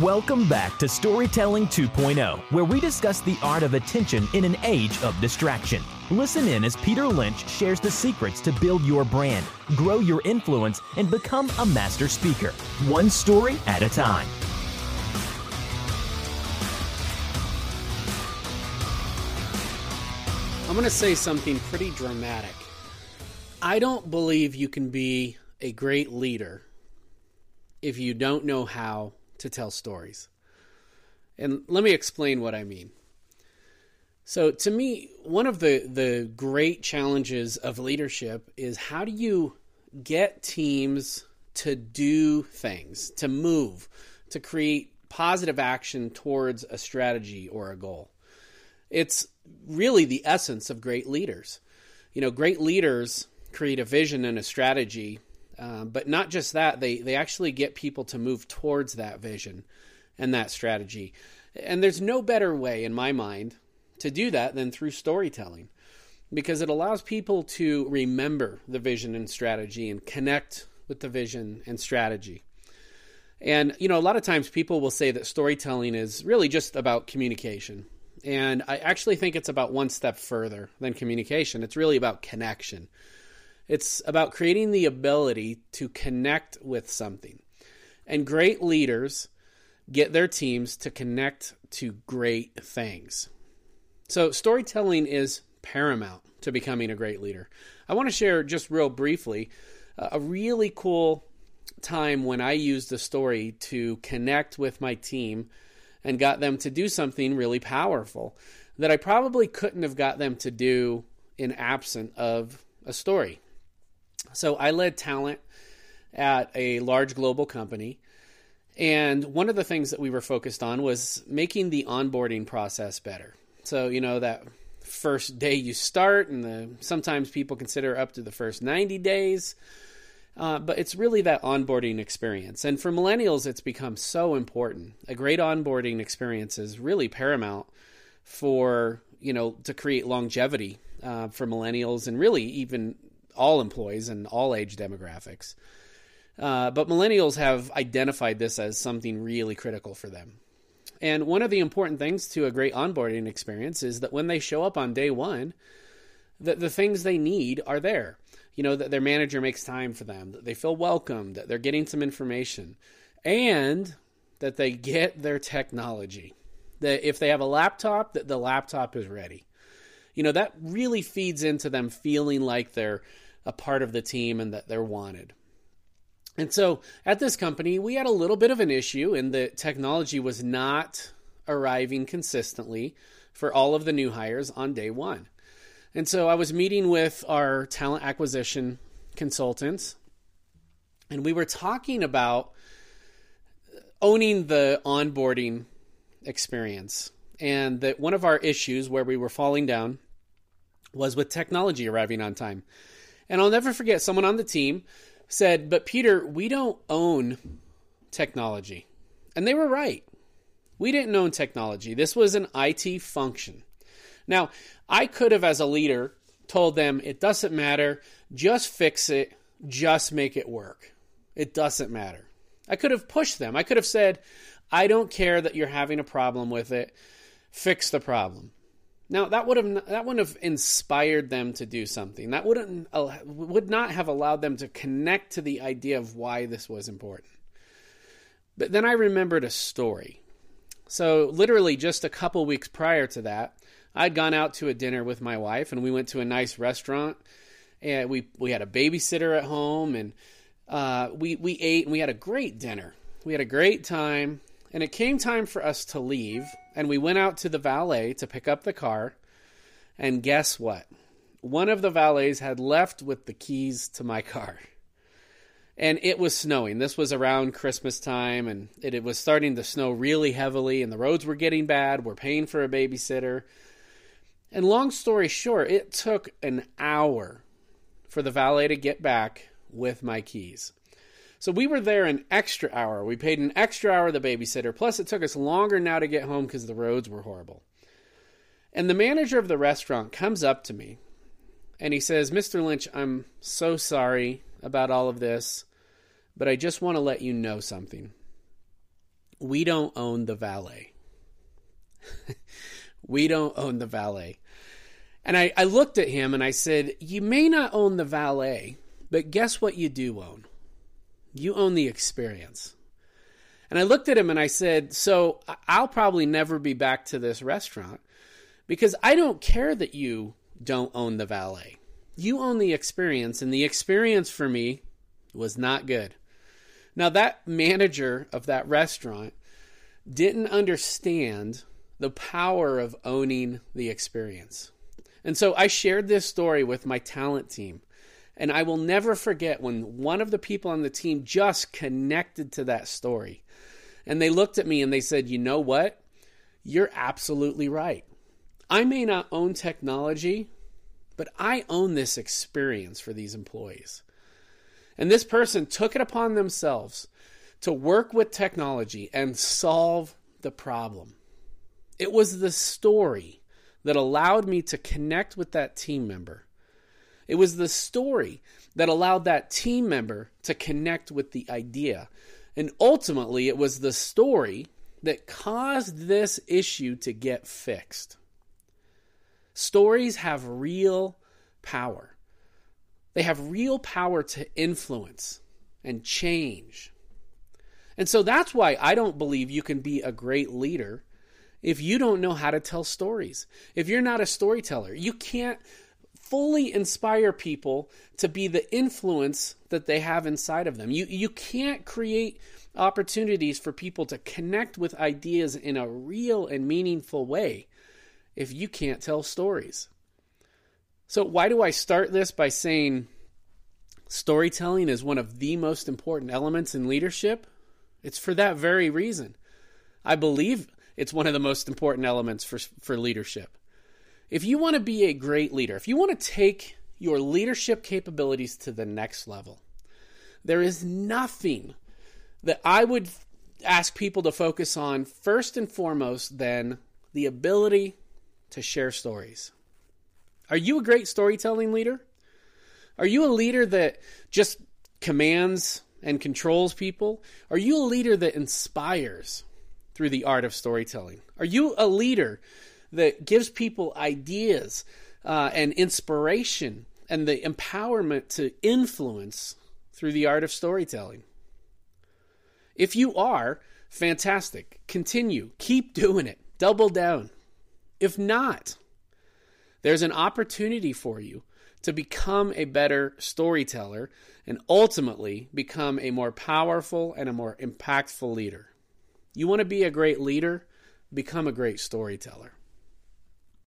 Welcome back to Storytelling 2.0, where we discuss the art of attention in an age of distraction. Listen in as Peter Lynch shares the secrets to build your brand, grow your influence, and become a master speaker, one story at a time. I'm going to say something pretty dramatic. I don't believe you can be a great leader if you don't know how to tell stories. And let me explain what I mean. So, to me, one of the, the great challenges of leadership is how do you get teams to do things, to move, to create positive action towards a strategy or a goal? It's really the essence of great leaders. You know, great leaders create a vision and a strategy, um, but not just that, they, they actually get people to move towards that vision and that strategy. And there's no better way, in my mind, to do that than through storytelling because it allows people to remember the vision and strategy and connect with the vision and strategy. And, you know, a lot of times people will say that storytelling is really just about communication. And I actually think it's about one step further than communication. It's really about connection. It's about creating the ability to connect with something. And great leaders get their teams to connect to great things. So, storytelling is paramount to becoming a great leader. I want to share just real briefly uh, a really cool time when I used a story to connect with my team and got them to do something really powerful that I probably couldn't have got them to do in absent of a story. So I led talent at a large global company. And one of the things that we were focused on was making the onboarding process better. So, you know, that first day you start, and the, sometimes people consider up to the first 90 days. Uh, but it's really that onboarding experience. And for millennials, it's become so important. A great onboarding experience is really paramount for, you know, to create longevity uh, for millennials and really even all employees and all age demographics. Uh, but millennials have identified this as something really critical for them. And one of the important things to a great onboarding experience is that when they show up on day one, that the things they need are there you know, that their manager makes time for them, that they feel welcome, that they're getting some information, and that they get their technology. That if they have a laptop, that the laptop is ready. You know, that really feeds into them feeling like they're a part of the team and that they're wanted. And so at this company, we had a little bit of an issue in that technology was not arriving consistently for all of the new hires on day one. And so I was meeting with our talent acquisition consultants, and we were talking about owning the onboarding experience. And that one of our issues where we were falling down was with technology arriving on time. And I'll never forget someone on the team said, But Peter, we don't own technology. And they were right. We didn't own technology. This was an IT function. Now, I could have, as a leader, told them it doesn't matter, just fix it, just make it work. It doesn't matter. I could have pushed them. I could have said, I don't care that you're having a problem with it, fix the problem. Now that would have that wouldn't have inspired them to do something. That wouldn't would not have allowed them to connect to the idea of why this was important. But then I remembered a story. So literally just a couple weeks prior to that, I'd gone out to a dinner with my wife, and we went to a nice restaurant, and we we had a babysitter at home, and uh, we we ate, and we had a great dinner. We had a great time, and it came time for us to leave, and we went out to the valet to pick up the car, and guess what? One of the valets had left with the keys to my car and it was snowing. This was around Christmas time, and it, it, was starting to snow really heavily, and the roads were getting bad. We're paying for a babysitter. And long story short, it took an hour for the valet to get back with my keys. So we were there an extra hour. We paid an extra hour the babysitter. Plus, it took us longer now to get home because the roads were horrible. And the manager of the restaurant comes up to me and he says, Mr. Lynch, I'm so sorry about all of this, but I just want to let you know something. we don't own the valet. we don't own the valet. And I, I looked at him and I said, You may not own the valet, but guess what you do own? You own the experience. And I looked at him and I said, So I'll probably never be back to this restaurant because I don't care that you don't own the valet. You own the experience, and the experience for me was not good. Now, that manager of that restaurant didn't understand the power of owning the experience. And so I shared this story with my talent team. And I will never forget when one of the people on the team just connected to that story. And they looked at me and they said, You know what? You're absolutely right. I may not own technology, but I own this experience for these employees. And this person took it upon themselves to work with technology and solve the problem. It was the story that allowed me to connect with that team member. It was the story that allowed that team member to connect with the idea. And ultimately, it was the story that caused this issue to get fixed. Stories have real power. They have real power to influence and change. And so that's why I don't believe you can be a great leader if you don't know how to tell stories. If you're not a storyteller, you can't fully inspire people to be the influence that they have inside of them. You you can't create opportunities for people to connect with ideas in a real and meaningful way if you can't tell stories. So, why do I start this by saying storytelling is one of the most important elements in leadership? It's for that very reason. I believe it's one of the most important elements for, for leadership. If you want to be a great leader, if you want to take your leadership capabilities to the next level, there is nothing that I would ask people to focus on first and foremost than the ability to share stories. Are you a great storytelling leader? Are you a leader that just commands and controls people? Are you a leader that inspires through the art of storytelling? Are you a leader that gives people ideas uh, and inspiration and the empowerment to influence through the art of storytelling? If you are, fantastic. Continue. Keep doing it. Double down. If not, there's an opportunity for you to become a better storyteller and ultimately become a more powerful and a more impactful leader. You want to be a great leader? Become a great storyteller.